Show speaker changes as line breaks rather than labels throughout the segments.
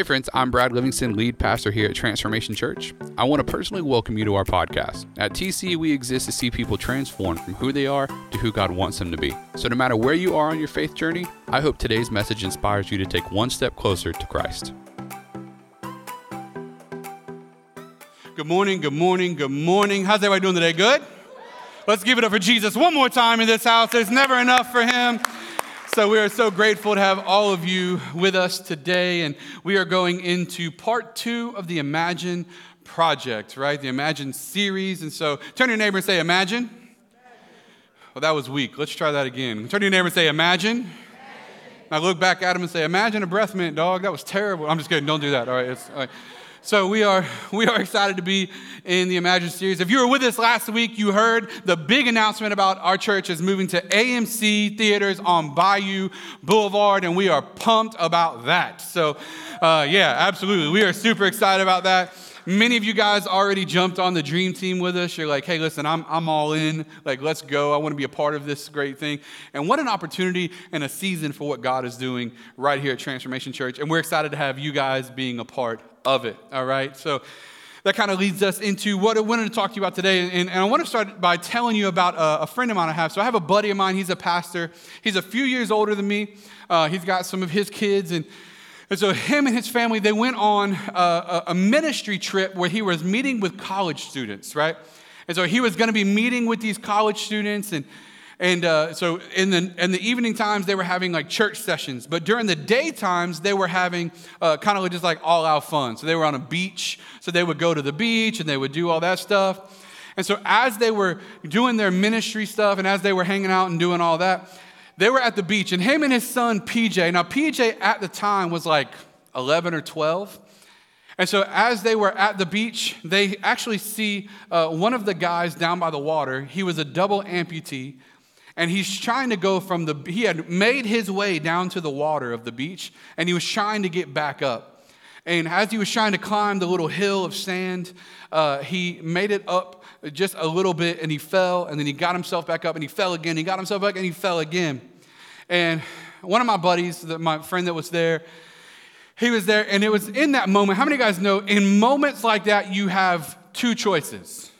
Hey, friends, I'm Brad Livingston, lead pastor here at Transformation Church. I want to personally welcome you to our podcast. At TC, we exist to see people transformed from who they are to who God wants them to be. So, no matter where you are on your faith journey, I hope today's message inspires you to take one step closer to Christ.
Good morning, good morning, good morning. How's everybody doing today? Good? Let's give it up for Jesus one more time in this house. There's never enough for him. So, we are so grateful to have all of you with us today, and we are going into part two of the Imagine project, right? The Imagine series. And so, turn to your neighbor and say, Imagine. Well, that was weak. Let's try that again. Turn to your neighbor and say, Imagine. Imagine. Look back at him and say, Imagine a breath mint, dog. That was terrible. I'm just kidding. Don't do that. All right. All right. So we are we are excited to be in the Imagine series. If you were with us last week, you heard the big announcement about our church is moving to AMC theaters on Bayou Boulevard, and we are pumped about that. So, uh, yeah, absolutely, we are super excited about that. Many of you guys already jumped on the dream team with us. You're like, hey, listen, I'm, I'm all in. Like, let's go. I want to be a part of this great thing. And what an opportunity and a season for what God is doing right here at Transformation Church. And we're excited to have you guys being a part of it. All right. So that kind of leads us into what I wanted to talk to you about today. And, and I want to start by telling you about a, a, friend of mine I have. So I have a buddy of mine. He's a pastor. He's a few years older than me. Uh, he's got some of his kids and and so him and his family, they went on a, a ministry trip where he was meeting with college students, right? And so he was going to be meeting with these college students and and uh, so in the, in the evening times, they were having like church sessions. But during the daytimes, they were having uh, kind of just like all out fun. So they were on a beach. So they would go to the beach and they would do all that stuff. And so as they were doing their ministry stuff and as they were hanging out and doing all that, they were at the beach, and him and his son PJ. Now, PJ at the time was like 11 or 12. And so, as they were at the beach, they actually see uh, one of the guys down by the water. He was a double amputee, and he's trying to go from the, he had made his way down to the water of the beach, and he was trying to get back up. And as he was trying to climb the little hill of sand, uh, he made it up just a little bit and he fell and then he got himself back up and he fell again. He got himself back and he fell again. And one of my buddies, my friend that was there, he was there and it was in that moment. How many guys know in moments like that, you have two choices?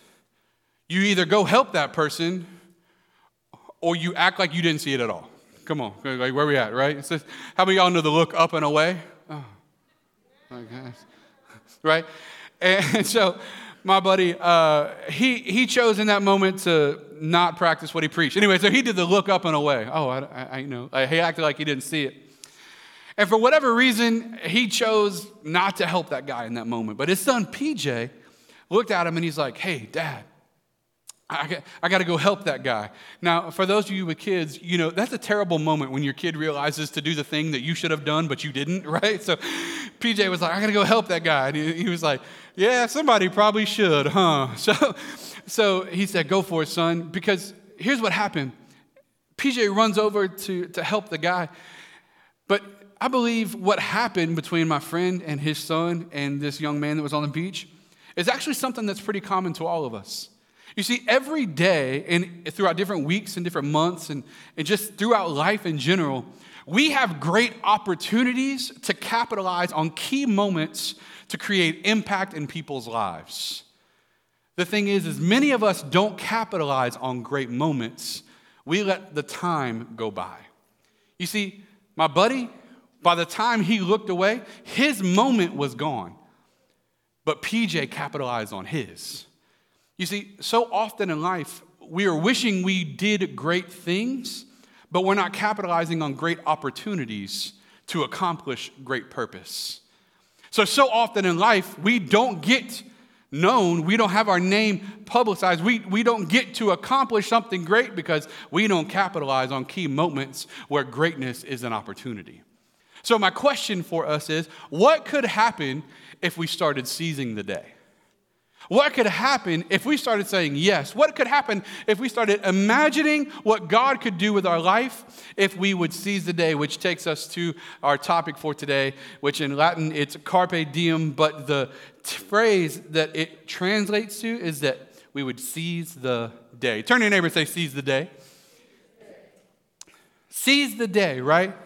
You either go help that person or you act like you didn't see it at all. Come on, like where we at, right? How many y'all know the look up and away? Oh, my gosh. Right? And so my buddy, uh, he, he chose in that moment to not practice what he preached. Anyway, so he did the look up and away. Oh, I, I, I know. He acted like he didn't see it. And for whatever reason, he chose not to help that guy in that moment. But his son, PJ, looked at him and he's like, hey, dad, I got, I got to go help that guy. Now, for those of you with kids, you know, that's a terrible moment when your kid realizes to do the thing that you should have done, but you didn't, right? So PJ was like, I got to go help that guy. And he, he, was like, Yeah, somebody probably should, huh? So, so he said, Go for it, son. Because here's what happened PJ runs over to, to help the guy. But I believe what happened between my friend and his son and this young man that was on the beach is actually something that's pretty common to all of us. You see, every day and throughout different weeks and different months and, and just throughout life in general, we have great opportunities to capitalize on key moments to create impact in people's lives. The thing is, is many of us don't capitalize on great moments. We let the time go by. You see, my buddy, by the time he looked away, his moment was gone. But PJ capitalized on his. You see, so often in life, we are wishing we did great things, but we're not capitalizing on great opportunities to accomplish great purpose. So, so often in life, we don't get known, we don't have our name publicized, we, we don't get to accomplish something great because we don't capitalize on key moments where greatness is an opportunity. So, my question for us is what could happen if we started seizing the day? What could happen if we started saying yes? What could happen if we started imagining what God could do with our life if we would seize the day, which takes us to our topic for today, which in Latin it's carpe diem, but the phrase that it translates to is that we would seize the day. Turn to your neighbor and say, seize the day. Seize the day, right?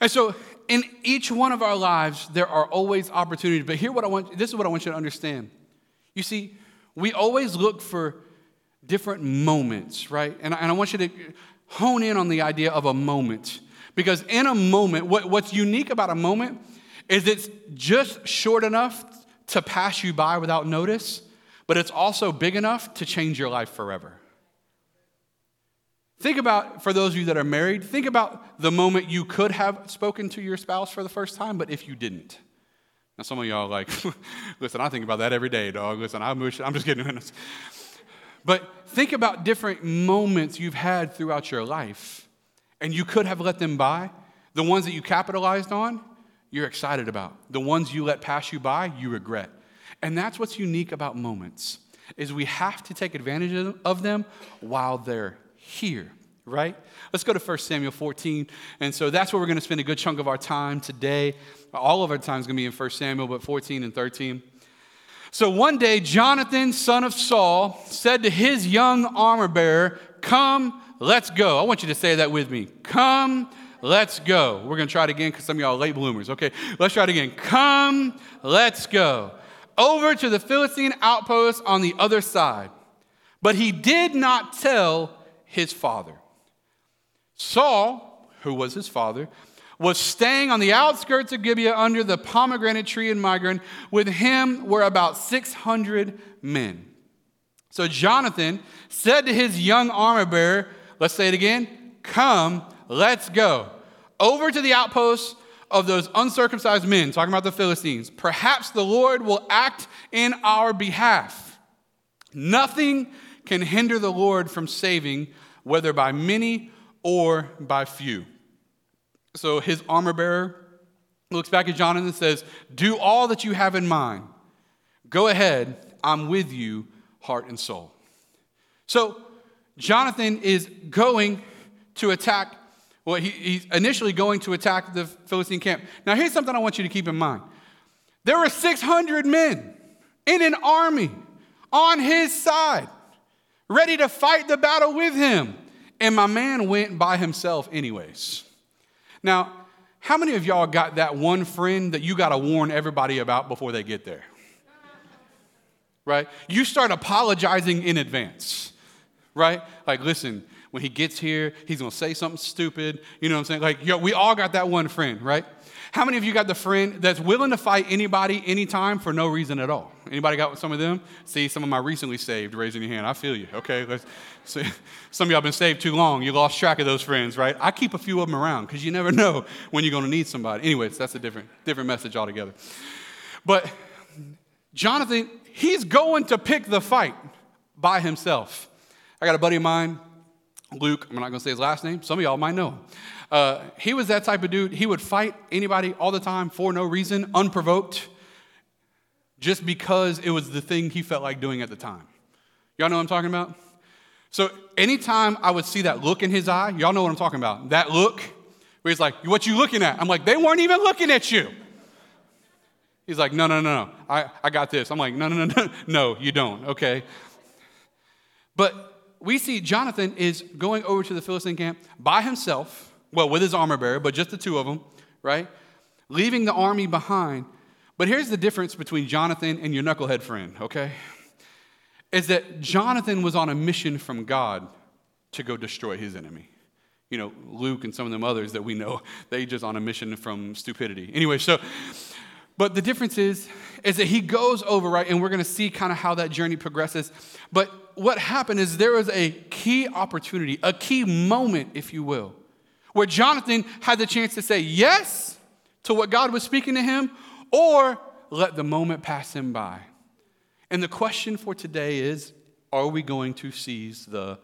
And so in each one of our lives, there are always opportunities. But here, what I want, this is what I want you to understand. You see, we always look for different moments, right? And, and I want you to hone in on the idea of a moment. Because in a moment, what, what's unique about a moment is it's just short enough to pass you by without notice, but it's also big enough to change your life forever. Think about, for those of you that are married, think about the moment you could have spoken to your spouse for the first time, but if you didn't. Now, some of y'all like, listen, I think about that every day, dog. Listen, I'm, I'm just kidding. But think about different moments you've had throughout your life, and you could have let them by. The ones that you capitalized on, you're excited about. The ones you let pass you by, you regret. And that's what's unique about moments is we have to take advantage of them while they're here, right? Let's go to 1 Samuel 14. And so that's where we're going to spend a good chunk of our time today. All of our time is going to be in 1 Samuel, but 14 and 13. So one day, Jonathan, son of Saul, said to his young armor bearer, Come, let's go. I want you to say that with me. Come, let's go. We're going to try it again because some of y'all are late bloomers. Okay, let's try it again. Come, let's go. Over to the Philistine outpost on the other side. But he did not tell his father. Saul, who was his father, was staying on the outskirts of Gibeah under the pomegranate tree in Migron. With him were about 600 men. So Jonathan said to his young armor bearer, let's say it again, come, let's go. Over to the outposts of those uncircumcised men, talking about the Philistines. Perhaps the Lord will act in our behalf. Nothing can hinder the Lord from saving, whether by many or by few. So his armor bearer looks back at Jonathan and says, Do all that you have in mind. Go ahead, I'm with you, heart and soul. So Jonathan is going to attack, well, he, he's initially going to attack the Philistine camp. Now, here's something I want you to keep in mind there were 600 men in an army on his side, ready to fight the battle with him. And my man went by himself, anyways. Now, how many of y'all got that one friend that you got to warn everybody about before they get there? Right? You start apologizing in advance, right? Like, listen, when he gets here, he's gonna say something stupid. You know what I'm saying? Like, yo, we all got that one friend, right? How many of you got the friend that's willing to fight anybody anytime for no reason at all? Anybody got some of them? See, some of my recently saved, raising your hand. I feel you. Okay, let's see. Some of y'all been saved too long. You lost track of those friends, right? I keep a few of them around because you never know when you're going to need somebody. Anyways, that's a different, different message altogether. But Jonathan, he's going to pick the fight by himself. I got a buddy of mine, Luke. I'm not going to say his last name. Some of y'all might know him. Uh, he was that type of dude. He would fight anybody all the time for no reason, unprovoked, just because it was the thing he felt like doing at the time. Y'all know what I'm talking about? So anytime I would see that look in his eye, y'all know what I'm talking about. That look where he's like, What you looking at? I'm like, They weren't even looking at you. He's like, No, no, no, no. I, I got this. I'm like, No, no, no, no. No, you don't. Okay. But we see Jonathan is going over to the Philistine camp by himself well, with his armor bearer, but just the two of them, right? Leaving the army behind. But here's the difference between Jonathan and your knucklehead friend, okay? Is that Jonathan was on a mission from God to go destroy his enemy. You know, Luke and some of them others that we know, they just on a mission from stupidity. Anyway, so, but the difference is, is that he goes over, right? And we're going to see kind of how that journey progresses. But what happened is there was a key opportunity, a key moment, if you will, where Jonathan had the chance to say yes to what God was speaking to him or let the moment pass him by. And the question for today is are we going to seize the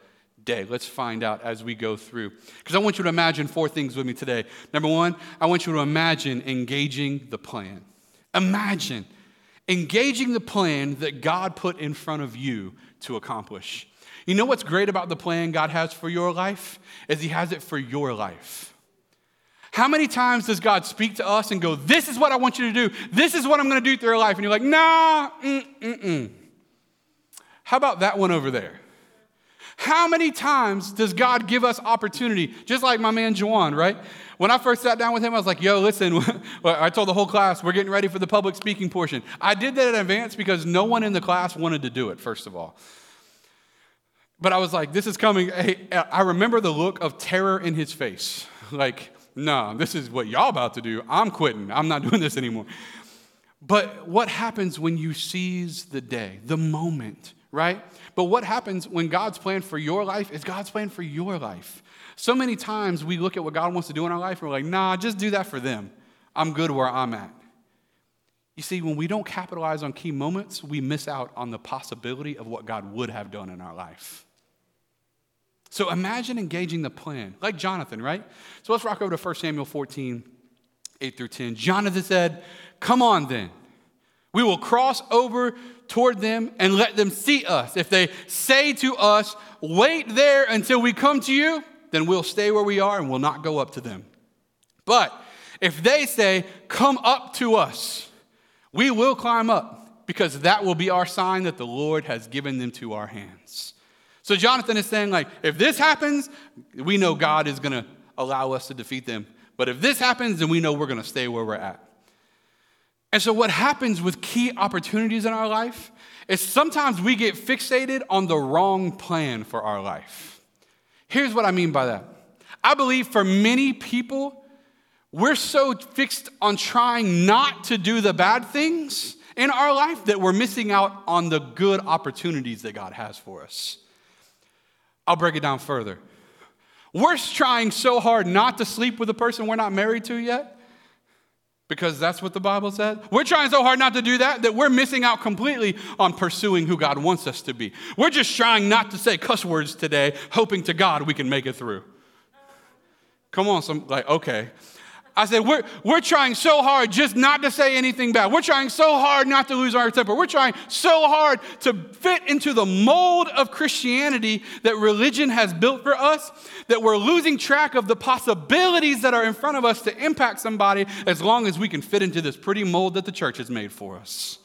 day? Let's find out as we go through. Because I want you to imagine four things with me today. Number one, I want you to imagine engaging the plan. Imagine engaging the plan that God put in front of you to accomplish. You know what's great about the plan God has for your life? Is He has it for your life. How many times does God speak to us and go, This is what I want you to do. This is what I'm going to do through your life? And you're like, Nah, mm, mm, mm. How about that one over there? How many times does God give us opportunity? Just like my man Juwan, right? When I first sat down with him, I was like, yo, listen, I told the whole class, we're getting ready for the public speaking portion. I did that in advance because no one in the class wanted to do it, first of all. But I was like, this is coming. Hey, I remember the look of terror in his face. Like, no, this is what y'all about to do. I'm quitting. I'm not doing this anymore. But what happens when you seize the day, the moment, right? But what happens when God's plan for your life is God's plan for your life? So many times we look at what God wants to do in our life and we're like, nah, just do that for them. I'm good where I'm at. You see, when we don't capitalize on key moments, we miss out on the possibility of what God would have done in our life. So imagine engaging the plan, like Jonathan, right? So let's rock over to 1 Samuel 14, 8 through 10. Jonathan said, Come on then. We will cross over toward them and let them see us. If they say to us, Wait there until we come to you, then we'll stay where we are and we'll not go up to them. But if they say, Come up to us, we will climb up because that will be our sign that the Lord has given them to our hands. So Jonathan is saying, like, if this happens, we know God is going to allow us to defeat them. But if this happens, then we know we're going to stay where we're at. And so, what happens with key opportunities in our life is sometimes we get fixated on the wrong plan for our life. Here's what I mean by that I believe for many people, we're so fixed on trying not to do the bad things in our life that we're missing out on the good opportunities that God has for us. I'll break it down further. We're trying so hard not to sleep with a person we're not married to yet because that's what the Bible says. We're trying so hard not to do that that we're missing out completely on pursuing who God wants us to be. We're just trying not to say cuss words today, hoping to God we can make it through. Come on, some like, okay. I said, we're, we're trying so hard just not to say anything bad. We're trying so hard not to lose our temper. We're trying so hard to fit into the mold of Christianity that religion has built for us that we're losing track of the possibilities that are in front of us to impact somebody as long as we can fit into this pretty mold that the church has made for us.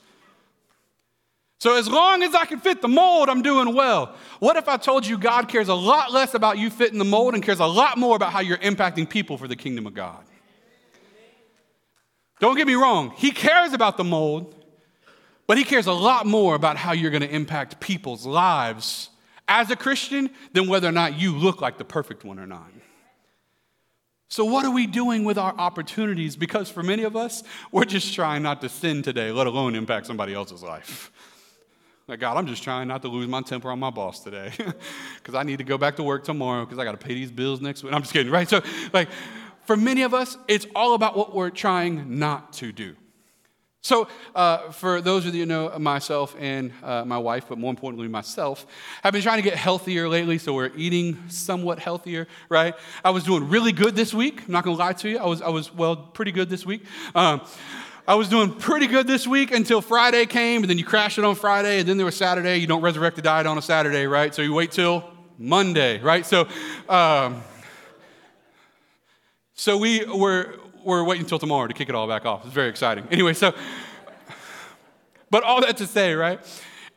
So, as long as I can fit the mold, I'm doing well. What if I told you God cares a lot less about you fitting the mold and cares a lot more about how you're impacting people for the kingdom of God? Don't get me wrong, he cares about the mold, but he cares a lot more about how you're going to impact people's lives as a Christian than whether or not you look like the perfect one or not. So, what are we doing with our opportunities? Because for many of us, we're just trying not to sin today, let alone impact somebody else's life. Like, God, I'm just trying not to lose my temper on my boss today because I need to go back to work tomorrow because I got to pay these bills next week. I'm just kidding, right? So, like, for many of us, it's all about what we're trying not to do. So, uh, for those of you who know myself and uh, my wife, but more importantly myself, I've been trying to get healthier lately, so we're eating somewhat healthier, right? I was doing really good this week. I'm not gonna lie to you. I was, I was well, pretty good this week. Um, I was doing pretty good this week until Friday came, and then you crashed it on Friday, and then there was Saturday. You don't resurrect the diet on a Saturday, right? So you wait till Monday, right? So, um, so we were, we're waiting until tomorrow to kick it all back off. It's very exciting. Anyway, so, but all that to say, right,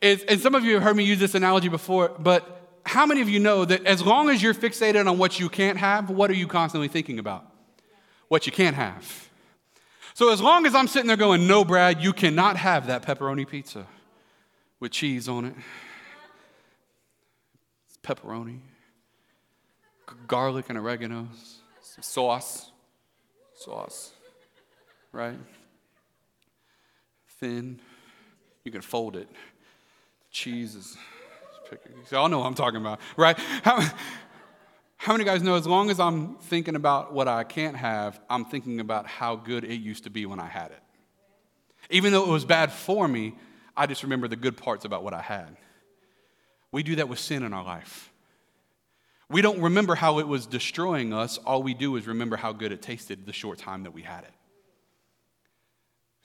is, and some of you have heard me use this analogy before, but how many of you know that as long as you're fixated on what you can't have, what are you constantly thinking about? What you can't have. So as long as I'm sitting there going, no, Brad, you cannot have that pepperoni pizza with cheese on it. It's pepperoni, garlic and sauce, sauce, right? Thin. You can fold it. Cheese is. Y'all know what I'm talking about, right? How, how many guys know as long as I'm thinking about what I can't have, I'm thinking about how good it used to be when I had it? Even though it was bad for me, I just remember the good parts about what I had. We do that with sin in our life. We don't remember how it was destroying us. All we do is remember how good it tasted the short time that we had it.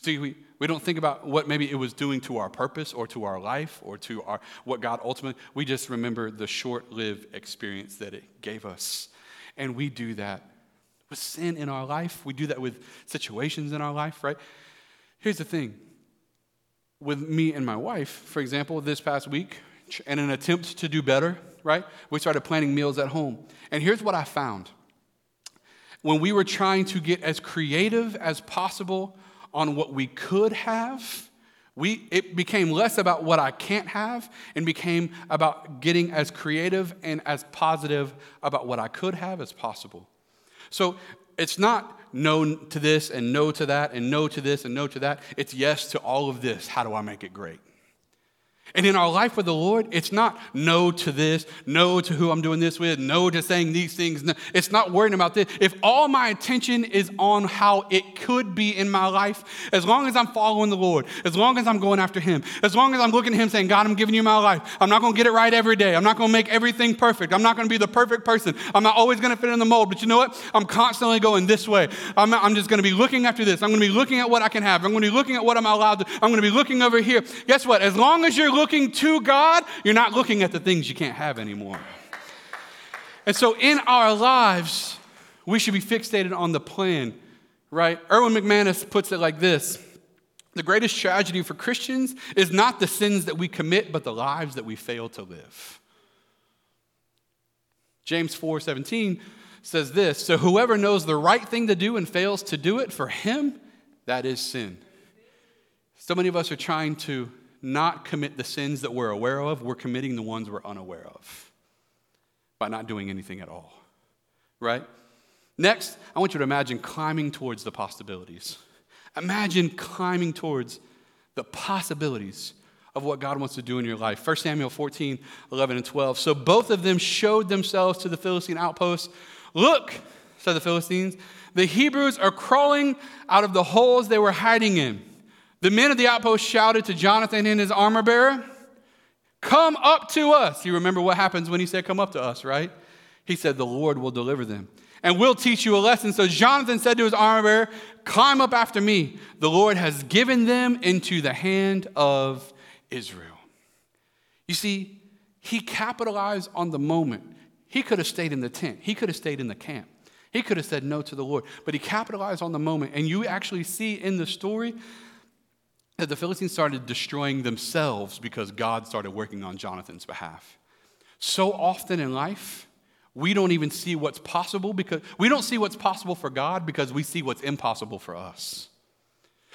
See, we, we don't think about what maybe it was doing to our purpose or to our life or to our, what God ultimately, we just remember the short lived experience that it gave us. And we do that with sin in our life. We do that with situations in our life, right? Here's the thing with me and my wife, for example, this past week, in an attempt to do better, right? We started planning meals at home. And here's what I found when we were trying to get as creative as possible on what we could have, we, it became less about what I can't have and became about getting as creative and as positive about what I could have as possible. So it's not no to this and no to that and no to this and no to that. It's yes to all of this. How do I make it great? And in our life with the Lord, it's not no to this, no to who I'm doing this with, no to saying these things. No, it's not worrying about this. If all my attention is on how it could be in my life, as long as I'm following the Lord, as long as I'm going after Him, as long as I'm looking at Him saying, God, I'm giving you my life. I'm not going to get it right every day. I'm not going to make everything perfect. I'm not going to be the perfect person. I'm not always going to fit in the mold. But you know what? I'm constantly going this way. I'm, I'm just going to be looking after this. I'm going to be looking at what I can have. I'm going to be looking at what I'm allowed to. I'm going to be looking over here. Guess what? As long as you're looking to God, you're not looking at the things you can't have anymore. And so in our lives, we should be fixated on the plan, right? Erwin McManus puts it like this The greatest tragedy for Christians is not the sins that we commit, but the lives that we fail to live. James 4 17 says this So whoever knows the right thing to do and fails to do it, for him, that is sin. So many of us are trying to not commit the sins that we're aware of, we're committing the ones we're unaware of by not doing anything at all. Right? Next, I want you to imagine climbing towards the possibilities. Imagine climbing towards the possibilities of what God wants to do in your life. 1 Samuel 14, 11, and 12. So both of them showed themselves to the Philistine outposts. Look, said the Philistines, the Hebrews are crawling out of the holes they were hiding in. The men of the outpost shouted to Jonathan and his armor bearer, Come up to us. You remember what happens when he said, Come up to us, right? He said, The Lord will deliver them and we'll teach you a lesson. So Jonathan said to his armor bearer, Climb up after me. The Lord has given them into the hand of Israel. You see, he capitalized on the moment. He could have stayed in the tent, he could have stayed in the camp. He could have said no to the Lord, but he capitalized on the moment. And you actually see in the story that the Philistines started destroying themselves because God started working on Jonathan's behalf. So often in life, we don't even see what's possible because we don't see what's possible for God because we see what's impossible for us.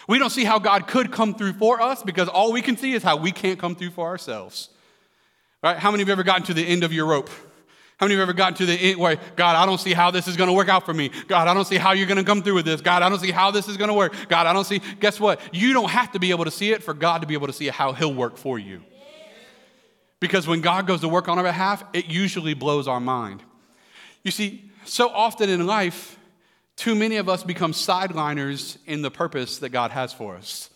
We don't see how God could come through for us because all we can see is how we can't come through for ourselves. Right? How many of you have ever gotten to the end of your rope? How many of you ever gotten to the end where, God, I don't see how this is going to work out for me. God, I don't see how you're going to come through with this. God, I don't see how this is going to work. God, I don't see. Guess what? You don't have to be able to see it for God to be able to see how He'll work for you. Because when God goes to work on our behalf, it usually blows our mind. You see, so often in life, too many of us become sideliners in the purpose that God has for us.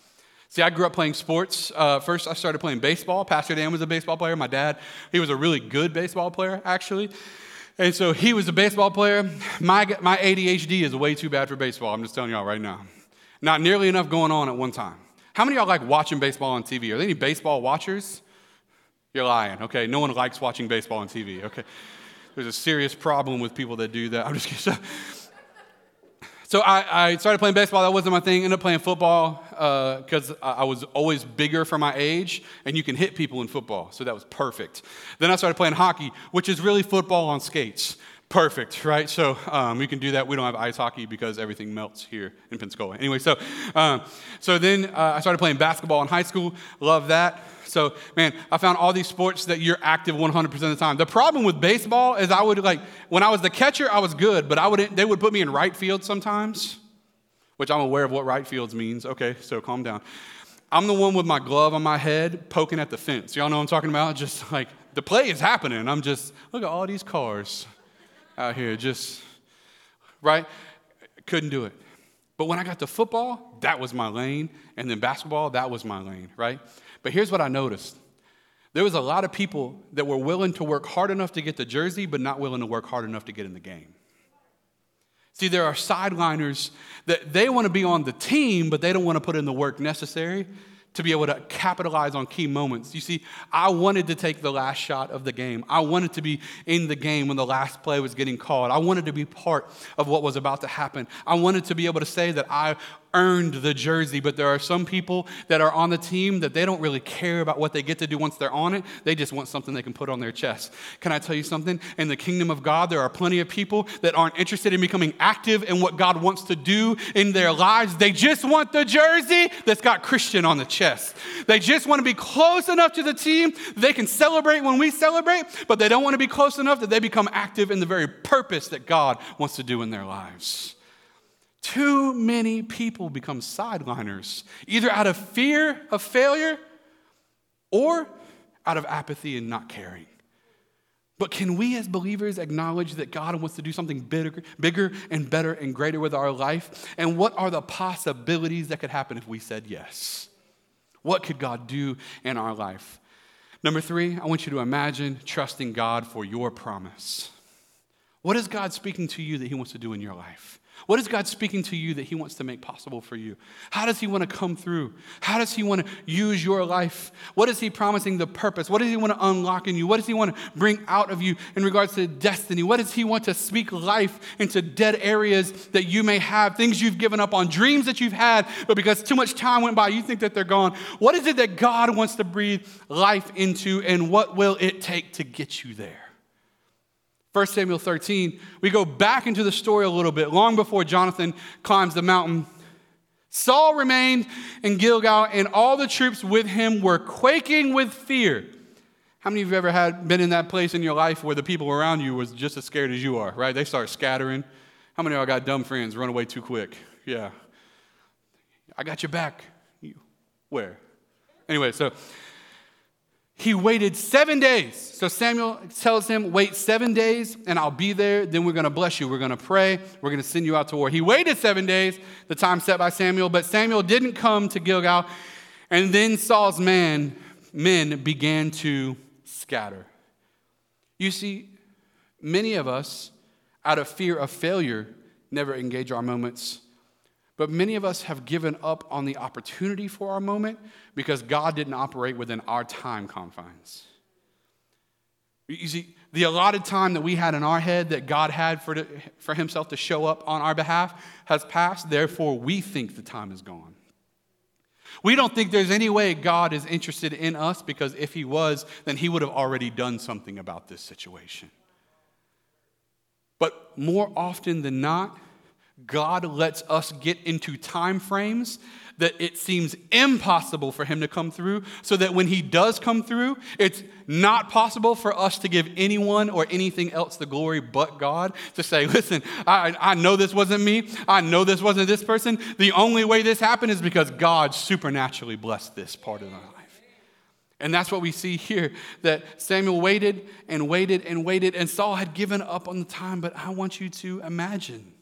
See, I grew up playing sports. Uh, first, I started playing baseball. Pastor Dan was a baseball player. My dad, he was a really good baseball player, actually. And so he was a baseball player. My, my ADHD is way too bad for baseball. I'm just telling y'all right now. Not nearly enough going on at one time. How many y'all like watching baseball on TV? Are there any baseball watchers? You're lying. Okay, no one likes watching baseball on TV. Okay, there's a serious problem with people that do that. I'm just kidding. So I, I, started playing baseball. That wasn't my thing. Ended up playing football because uh, I was always bigger for my age, and you can hit people in football. So that was perfect. Then I started playing hockey, which is really football on skates. Perfect, right? So um, we can do that. We don't have ice hockey because everything melts here in Pensacola. Anyway, so um, so then uh, I started playing basketball in high school. Love that. So, man, I found all these sports that you're active 100% of the time. The problem with baseball is I would like, when I was the catcher, I was good, but I would, they would put me in right field sometimes, which I'm aware of what right fields means. Okay, so calm down. I'm the one with my glove on my head poking at the fence. Y'all know what I'm talking about? Just like the play is happening. I'm just, look at all these cars out here, just, right? Couldn't do it. But when I got to football, that was my lane. And then basketball, that was my lane, right? But here's what I noticed there was a lot of people that were willing to work hard enough to get the jersey, but not willing to work hard enough to get in the game. See, there are sideliners that they want to be on the team, but they don't want to put in the work necessary to be able to capitalize on key moments. You see, I wanted to take the last shot of the game. I wanted to be in the game when the last play was getting called. I wanted to be part of what was about to happen. I wanted to be able to say that I earned the jersey, but there are some people that are on the team that they don't really care about what they get to do once they're on it. They just want something they can put on their chest. Can I tell you something? In the kingdom of God, there are plenty of people that aren't interested in becoming active in what God wants to do in their lives. They just want the jersey that's got Christian on the chest. They just want to be close enough to the team they can celebrate when we celebrate, but they don't want to be close enough that they become active in the very purpose that God wants to do in their lives. Too many people become sideliners, either out of fear of failure or out of apathy and not caring. But can we as believers acknowledge that God wants to do something bigger, bigger and better and greater with our life? And what are the possibilities that could happen if we said yes? What could God do in our life? Number three, I want you to imagine trusting God for your promise. What is God speaking to you that He wants to do in your life? What is God speaking to you that He wants to make possible for you? How does He want to come through? How does He want to use your life? What is He promising the purpose? What does He want to unlock in you? What does He want to bring out of you in regards to destiny? What does He want to speak life into dead areas that you may have, things you've given up on, dreams that you've had, but because too much time went by, you think that they're gone? What is it that God wants to breathe life into, and what will it take to get you there? 1 Samuel 13, we go back into the story a little bit. Long before Jonathan climbs the mountain, Saul remained in Gilgal, and all the troops with him were quaking with fear. How many of you ever had been in that place in your life where the people around you was just as scared as you are, right? They start scattering. How many of y'all got dumb friends run away too quick? Yeah. I got your back. You, where? Anyway, so he waited seven days. So Samuel tells him, Wait seven days, and I'll be there. Then we're going to bless you. We're going to pray. We're going to send you out to war. He waited seven days, the time set by Samuel, but Samuel didn't come to Gilgal. And then Saul's man, men began to scatter. You see, many of us, out of fear of failure, never engage our moments but many of us have given up on the opportunity for our moment because God didn't operate within our time confines. You see, the allotted time that we had in our head that God had for, the, for Himself to show up on our behalf has passed, therefore, we think the time is gone. We don't think there's any way God is interested in us because if He was, then He would have already done something about this situation. But more often than not, God lets us get into time frames that it seems impossible for him to come through, so that when he does come through, it's not possible for us to give anyone or anything else the glory but God. To say, listen, I, I know this wasn't me, I know this wasn't this person. The only way this happened is because God supernaturally blessed this part of my life. And that's what we see here that Samuel waited and waited and waited, and Saul had given up on the time. But I want you to imagine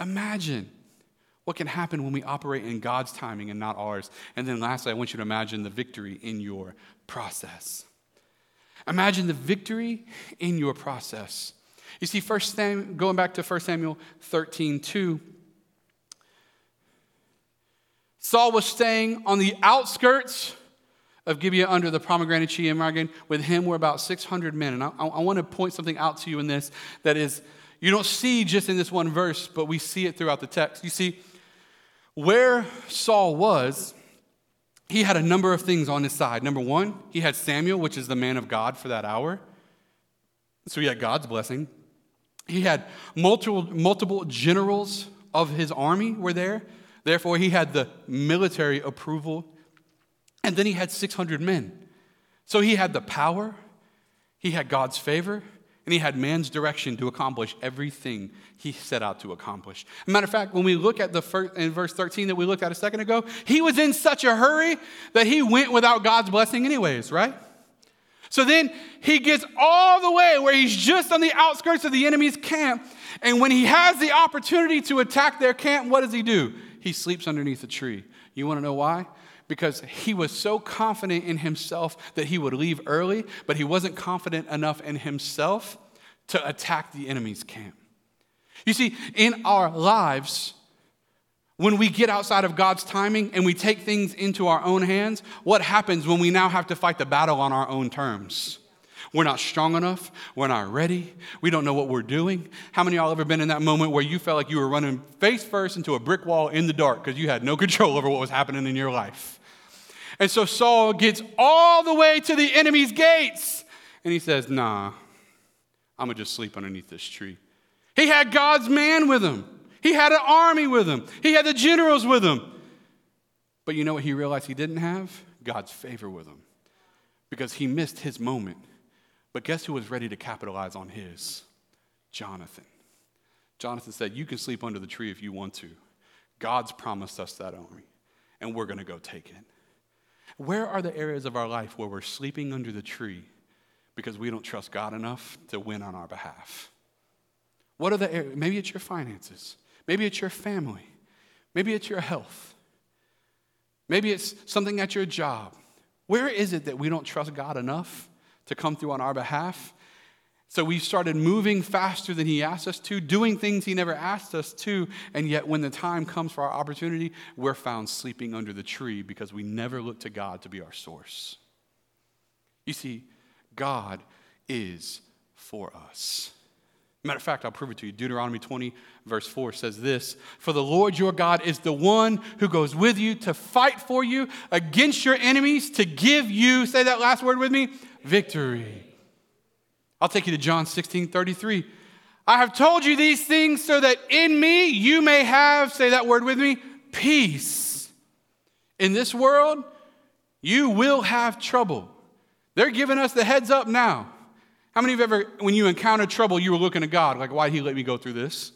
Imagine what can happen when we operate in God's timing and not ours. And then lastly, I want you to imagine the victory in your process. Imagine the victory in your process. You see, first Sam, going back to 1 Samuel 13, 2, Saul was staying on the outskirts of Gibeah under the pomegranate tree in Migron. With him were about 600 men. And I, I want to point something out to you in this that is you don't see just in this one verse, but we see it throughout the text. You see, where Saul was, he had a number of things on his side. Number one, he had Samuel, which is the man of God for that hour. So he had God's blessing. He had multiple, multiple generals of his army were there. Therefore, he had the military approval. And then he had 600 men. So he had the power, he had God's favor, and he had man's direction to accomplish everything he set out to accomplish. matter of fact, when we look at the first, in verse 13 that we looked at a second ago, he was in such a hurry that he went without God's blessing, anyways, right? So then he gets all the way where he's just on the outskirts of the enemy's camp. And when he has the opportunity to attack their camp, what does he do? He sleeps underneath a tree. You want to know why? Because he was so confident in himself that he would leave early, but he wasn't confident enough in himself to attack the enemy's camp. You see, in our lives, when we get outside of God's timing and we take things into our own hands, what happens when we now have to fight the battle on our own terms? We're not strong enough. We're not ready. We don't know what we're doing. How many of y'all ever been in that moment where you felt like you were running face first into a brick wall in the dark because you had no control over what was happening in your life? And so Saul gets all the way to the enemy's gates and he says, Nah, I'm going to just sleep underneath this tree. He had God's man with him, he had an army with him, he had the generals with him. But you know what he realized he didn't have? God's favor with him because he missed his moment. But guess who was ready to capitalize on his? Jonathan. Jonathan said, You can sleep under the tree if you want to. God's promised us that army, and we're going to go take it. Where are the areas of our life where we're sleeping under the tree because we don't trust God enough to win on our behalf? What are the areas? Maybe it's your finances, maybe it's your family, maybe it's your health, maybe it's something at your job. Where is it that we don't trust God enough to come through on our behalf? So we've started moving faster than He asked us to, doing things He never asked us to, and yet when the time comes for our opportunity, we're found sleeping under the tree because we never look to God to be our source. You see, God is for us. Matter of fact, I'll prove it to you. Deuteronomy 20, verse 4 says this For the Lord your God is the one who goes with you to fight for you against your enemies, to give you, say that last word with me, victory. I'll take you to John 16, 33. I have told you these things so that in me you may have, say that word with me, peace. In this world, you will have trouble. They're giving us the heads up now. How many of you ever, when you encounter trouble, you were looking at God, like, why'd he let me go through this?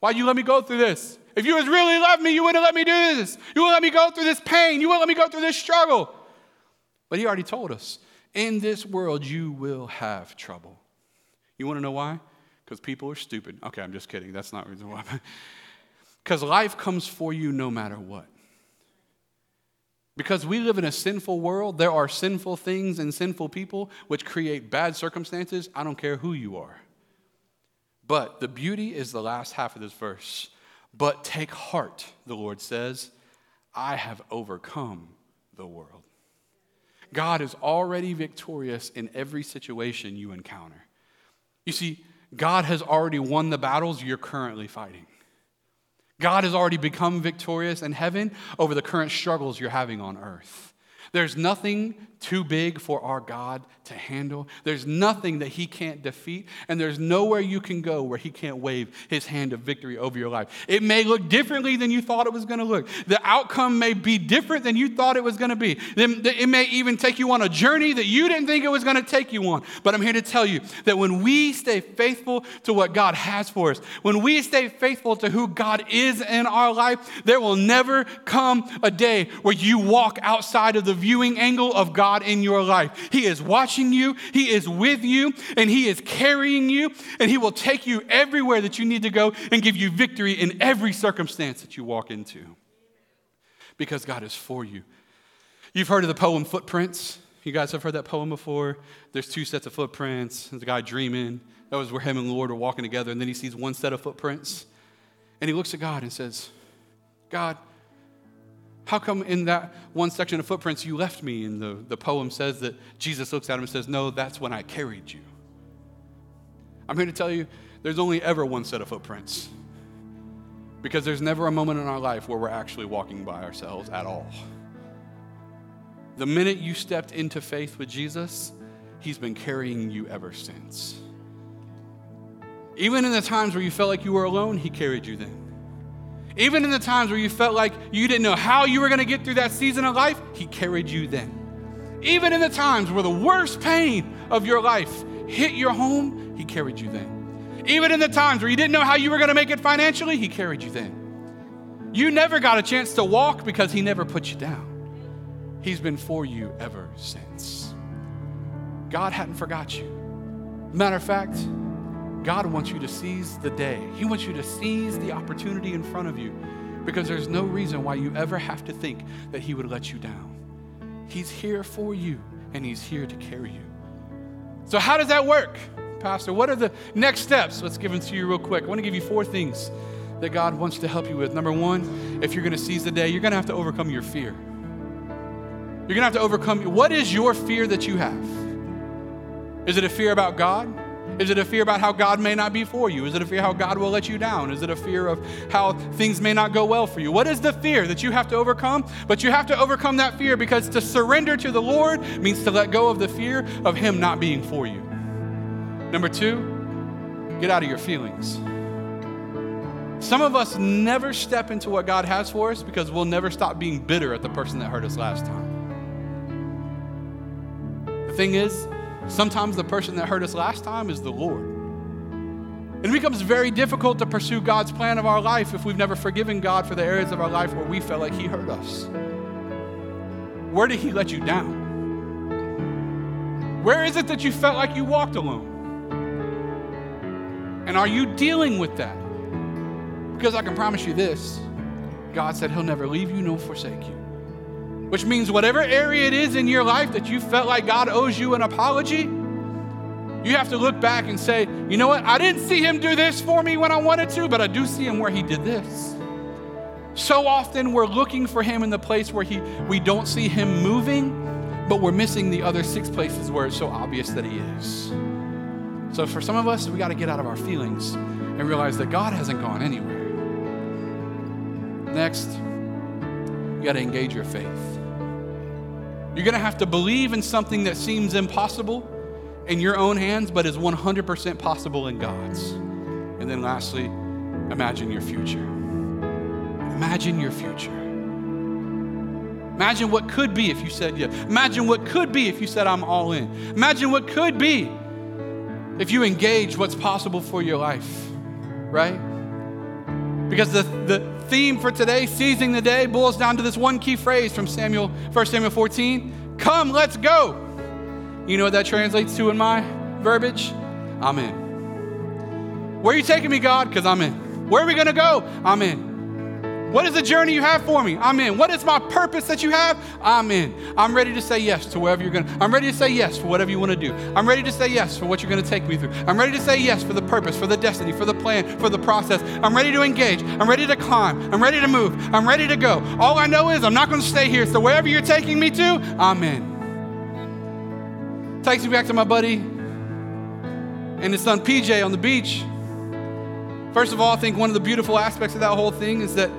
Why'd you let me go through this? If you was really love me, you wouldn't let me do this. You wouldn't let me go through this pain. You wouldn't let me go through this struggle. But he already told us, in this world you will have trouble. You want to know why? Because people are stupid. Okay, I'm just kidding. That's not the reason why. Because life comes for you no matter what. Because we live in a sinful world, there are sinful things and sinful people which create bad circumstances. I don't care who you are. But the beauty is the last half of this verse. But take heart, the Lord says, I have overcome the world. God is already victorious in every situation you encounter. You see, God has already won the battles you're currently fighting. God has already become victorious in heaven over the current struggles you're having on earth. There's nothing too big for our God to handle. There's nothing that He can't defeat, and there's nowhere you can go where He can't wave His hand of victory over your life. It may look differently than you thought it was going to look. The outcome may be different than you thought it was going to be. It may even take you on a journey that you didn't think it was going to take you on. But I'm here to tell you that when we stay faithful to what God has for us, when we stay faithful to who God is in our life, there will never come a day where you walk outside of the viewing angle of God in your life. He is watching you, He is with you, and He is carrying you, and He will take you everywhere that you need to go and give you victory in every circumstance that you walk into. Because God is for you. You've heard of the poem Footprints. You guys have heard that poem before? There's two sets of footprints. There's a guy dreaming. That was where him and the Lord are walking together, and then he sees one set of footprints. And he looks at God and says, God, how come in that one section of footprints you left me? And the, the poem says that Jesus looks at him and says, No, that's when I carried you. I'm here to tell you there's only ever one set of footprints. Because there's never a moment in our life where we're actually walking by ourselves at all. The minute you stepped into faith with Jesus, He's been carrying you ever since. Even in the times where you felt like you were alone, He carried you then. Even in the times where you felt like you didn't know how you were going to get through that season of life, He carried you then. Even in the times where the worst pain of your life hit your home, He carried you then. Even in the times where you didn't know how you were going to make it financially, He carried you then. You never got a chance to walk because He never put you down. He's been for you ever since. God hadn't forgot you. Matter of fact, God wants you to seize the day. He wants you to seize the opportunity in front of you because there's no reason why you ever have to think that He would let you down. He's here for you and He's here to carry you. So, how does that work, Pastor? What are the next steps? Let's give them to you real quick. I want to give you four things that God wants to help you with. Number one, if you're going to seize the day, you're going to have to overcome your fear. You're going to have to overcome what is your fear that you have? Is it a fear about God? Is it a fear about how God may not be for you? Is it a fear how God will let you down? Is it a fear of how things may not go well for you? What is the fear that you have to overcome? But you have to overcome that fear because to surrender to the Lord means to let go of the fear of Him not being for you. Number two, get out of your feelings. Some of us never step into what God has for us because we'll never stop being bitter at the person that hurt us last time. The thing is, Sometimes the person that hurt us last time is the Lord. It becomes very difficult to pursue God's plan of our life if we've never forgiven God for the areas of our life where we felt like He hurt us. Where did He let you down? Where is it that you felt like you walked alone? And are you dealing with that? Because I can promise you this God said He'll never leave you nor forsake you which means whatever area it is in your life that you felt like God owes you an apology, you have to look back and say, you know what? I didn't see him do this for me when I wanted to, but I do see him where he did this. So often we're looking for him in the place where he, we don't see him moving, but we're missing the other six places where it's so obvious that he is. So for some of us, we got to get out of our feelings and realize that God hasn't gone anywhere. Next, you got to engage your faith. You're going to have to believe in something that seems impossible in your own hands, but is 100% possible in God's. And then lastly, imagine your future. Imagine your future. Imagine what could be if you said yes. Imagine what could be if you said, I'm all in. Imagine what could be if you engage what's possible for your life, right? Because the, the theme for today, seizing the day, boils down to this one key phrase from Samuel, 1 Samuel 14 Come, let's go. You know what that translates to in my verbiage? I'm in. Where are you taking me, God? Because I'm in. Where are we going to go? I'm in. What is the journey you have for me? I'm in. What is my purpose that you have? I'm in. I'm ready to say yes to wherever you're going to. I'm ready to say yes for whatever you want to do. I'm ready to say yes for what you're going to take me through. I'm ready to say yes for the purpose, for the destiny, for the plan, for the process. I'm ready to engage. I'm ready to climb. I'm ready to move. I'm ready to go. All I know is I'm not going to stay here. So wherever you're taking me to, I'm in. Takes me back to my buddy and his son PJ on the beach. First of all, I think one of the beautiful aspects of that whole thing is that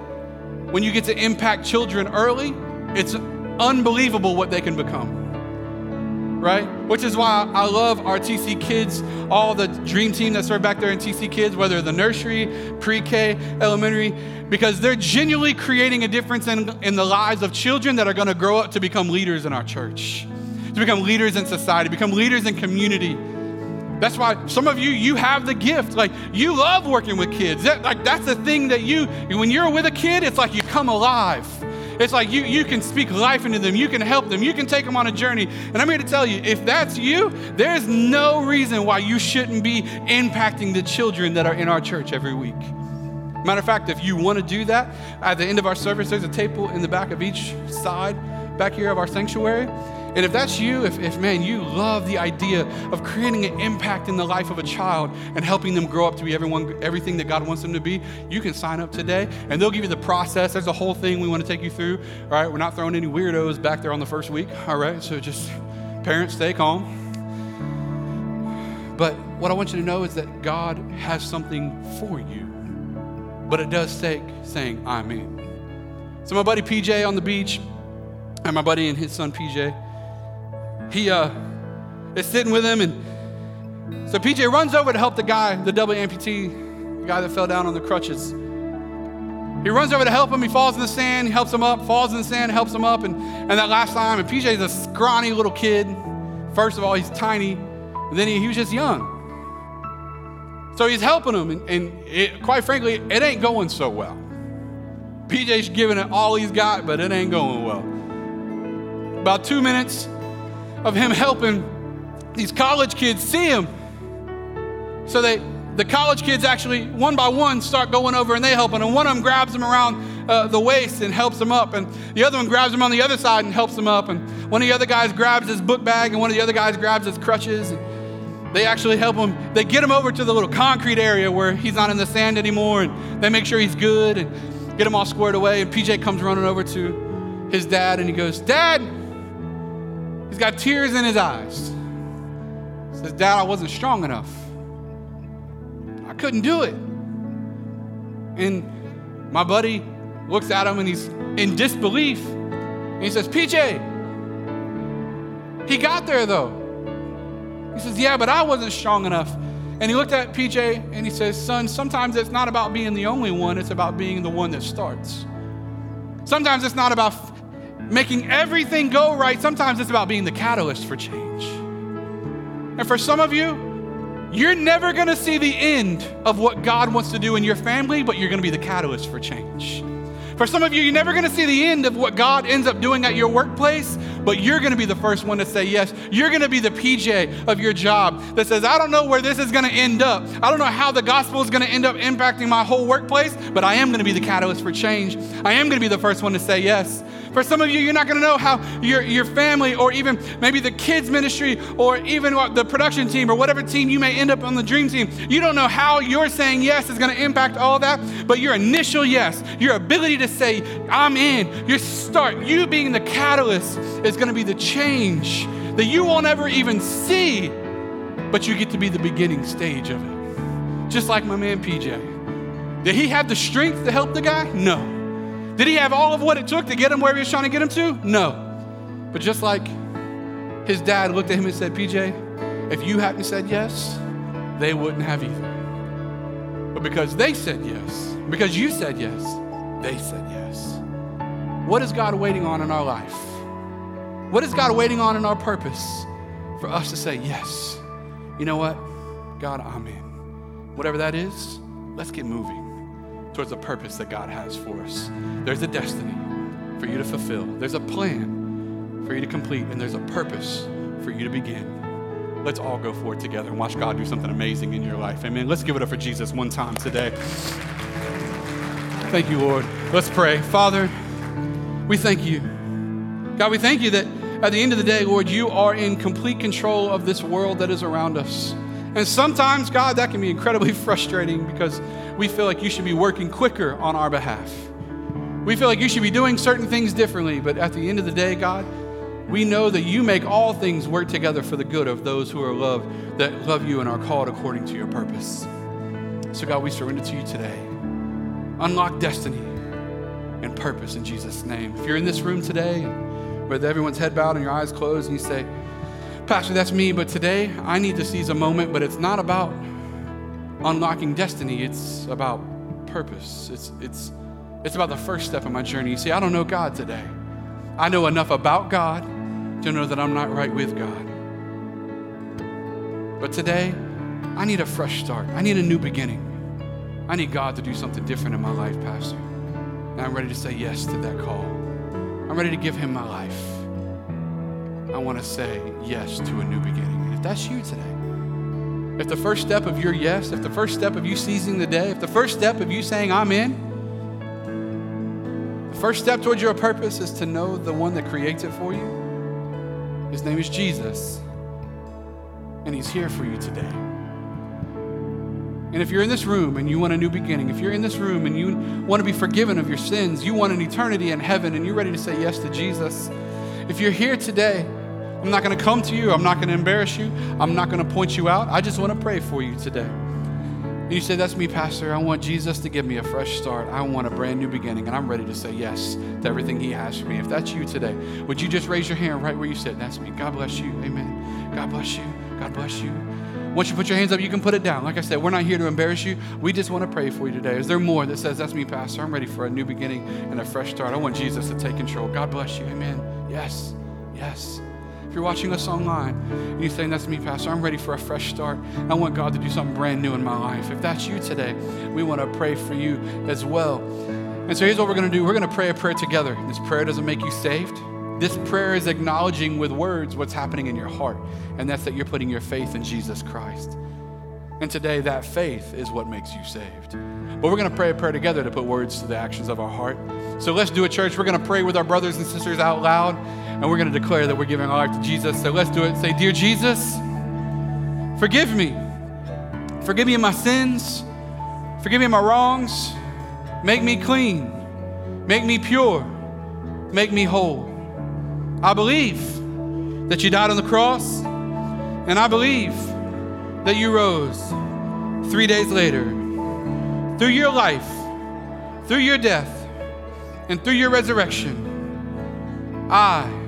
when you get to impact children early, it's unbelievable what they can become. Right? Which is why I love our TC kids, all the dream team that serve back there in TC kids, whether the nursery, pre K, elementary, because they're genuinely creating a difference in, in the lives of children that are going to grow up to become leaders in our church, to become leaders in society, become leaders in community. That's why some of you, you have the gift. Like you love working with kids. That, like that's the thing that you, when you're with a kid, it's like you come alive. It's like you, you can speak life into them. You can help them. You can take them on a journey. And I'm here to tell you, if that's you, there's no reason why you shouldn't be impacting the children that are in our church every week. Matter of fact, if you want to do that, at the end of our service, there's a table in the back of each side back here of our sanctuary. And if that's you, if, if man, you love the idea of creating an impact in the life of a child and helping them grow up to be everyone, everything that God wants them to be, you can sign up today and they'll give you the process. There's a whole thing we want to take you through. All right, we're not throwing any weirdos back there on the first week. All right, so just parents, stay calm. But what I want you to know is that God has something for you. But it does take saying, I'm in. So, my buddy PJ on the beach, and my buddy and his son PJ, he uh, is sitting with him, and so PJ runs over to help the guy, the double amputee, the guy that fell down on the crutches. He runs over to help him. He falls in the sand. He helps him up. Falls in the sand. Helps him up. And, and that last time, and PJ's a scrawny little kid. First of all, he's tiny, and then he, he was just young. So he's helping him, and, and it, quite frankly, it ain't going so well. PJ's giving it all he's got, but it ain't going well. About two minutes, of him helping these college kids see him. So they, the college kids actually, one by one, start going over and they help him. And one of them grabs him around uh, the waist and helps him up. And the other one grabs him on the other side and helps him up. And one of the other guys grabs his book bag and one of the other guys grabs his crutches. And they actually help him. They get him over to the little concrete area where he's not in the sand anymore. And they make sure he's good and get him all squared away. And PJ comes running over to his dad and he goes, Dad, He's got tears in his eyes. He says, Dad, I wasn't strong enough. I couldn't do it. And my buddy looks at him and he's in disbelief. And he says, PJ, he got there though. He says, Yeah, but I wasn't strong enough. And he looked at PJ and he says, Son, sometimes it's not about being the only one, it's about being the one that starts. Sometimes it's not about making everything go right, sometimes it's about being the catalyst for change. And for some of you, you're never gonna see the end of what God wants to do in your family, but you're gonna be the catalyst for change. For some of you, you're never gonna see the end of what God ends up doing at your workplace, but you're gonna be the first one to say yes. You're gonna be the PJ of your job that says, I don't know where this is gonna end up. I don't know how the gospel is gonna end up impacting my whole workplace, but I am gonna be the catalyst for change. I am gonna be the first one to say yes. For some of you, you're not going to know how your, your family or even maybe the kids' ministry or even the production team or whatever team you may end up on the dream team, you don't know how your saying yes is going to impact all that, but your initial yes, your ability to say, I'm in, your start, you being the catalyst is going to be the change that you won't ever even see, but you get to be the beginning stage of it. Just like my man PJ. Did he have the strength to help the guy? No. Did he have all of what it took to get him where he was trying to get him to? No. But just like his dad looked at him and said, PJ, if you hadn't said yes, they wouldn't have either. But because they said yes, because you said yes, they said yes. What is God waiting on in our life? What is God waiting on in our purpose for us to say, yes, you know what? God, I'm in. Whatever that is, let's get moving towards the purpose that God has for us. There's a destiny for you to fulfill, there's a plan for you to complete, and there's a purpose for you to begin. Let's all go forward together and watch God do something amazing in your life. Amen. Let's give it up for Jesus one time today. Thank you, Lord. Let's pray. Father, we thank you. God, we thank you that at the end of the day, Lord, you are in complete control of this world that is around us. And sometimes, God, that can be incredibly frustrating because we feel like you should be working quicker on our behalf. We feel like you should be doing certain things differently, but at the end of the day, God, we know that you make all things work together for the good of those who are loved, that love you and are called according to your purpose. So, God, we surrender to you today. Unlock destiny and purpose in Jesus' name. If you're in this room today, with everyone's head bowed and your eyes closed, and you say, Pastor, that's me, but today I need to seize a moment, but it's not about unlocking destiny, it's about purpose. It's, it's, it's about the first step of my journey. You see, I don't know God today. I know enough about God to know that I'm not right with God. But today, I need a fresh start. I need a new beginning. I need God to do something different in my life, Pastor. And I'm ready to say yes to that call. I'm ready to give Him my life. I want to say yes to a new beginning. And if that's you today, if the first step of your yes, if the first step of you seizing the day, if the first step of you saying, I'm in, the first step towards your purpose is to know the one that creates it for you. His name is Jesus, and He's here for you today. And if you're in this room and you want a new beginning, if you're in this room and you want to be forgiven of your sins, you want an eternity in heaven, and you're ready to say yes to Jesus, if you're here today, I'm not going to come to you. I'm not going to embarrass you. I'm not going to point you out. I just want to pray for you today. And you say, That's me, Pastor. I want Jesus to give me a fresh start. I want a brand new beginning, and I'm ready to say yes to everything He has for me. If that's you today, would you just raise your hand right where you sit? That's me. God bless you. Amen. God bless you. God bless you. Once you put your hands up, you can put it down. Like I said, we're not here to embarrass you. We just want to pray for you today. Is there more that says, That's me, Pastor? I'm ready for a new beginning and a fresh start. I want Jesus to take control. God bless you. Amen. Yes. Yes. If you're watching us online and you're saying, That's me, Pastor, I'm ready for a fresh start. I want God to do something brand new in my life. If that's you today, we want to pray for you as well. And so here's what we're going to do we're going to pray a prayer together. This prayer doesn't make you saved. This prayer is acknowledging with words what's happening in your heart, and that's that you're putting your faith in Jesus Christ. And today, that faith is what makes you saved. But we're going to pray a prayer together to put words to the actions of our heart. So let's do it, church. We're going to pray with our brothers and sisters out loud and we're going to declare that we're giving our life to Jesus. So let's do it. Say, Dear Jesus, forgive me. Forgive me of my sins. Forgive me of my wrongs. Make me clean. Make me pure. Make me whole. I believe that you died on the cross And I believe that you rose three days later. Through your life, through your death, and through your resurrection, I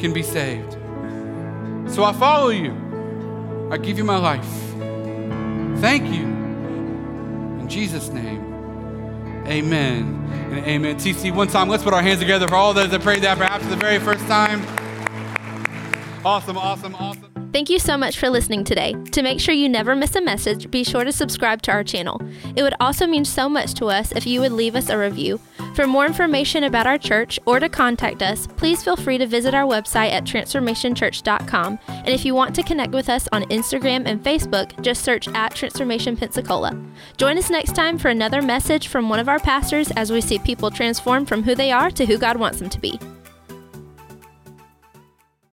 can be saved. So I follow you. I give you my life. Thank you. In Jesus' name, amen and amen. TC, one time, let's put our hands together for all those that prayed that perhaps for the very first time. Awesome, awesome, awesome.
Thank you so much for listening today. To make sure you never miss a message, be sure to subscribe to our channel. It would also mean so much to us if you would leave us a review. For more information about our church or to contact us, please feel free to visit our website at transformationchurch.com. And if you want to connect with us on Instagram and Facebook, just search at Transformation Pensacola. Join us next time for another message from one of our pastors as we see people transform from who they are to who God wants them to be.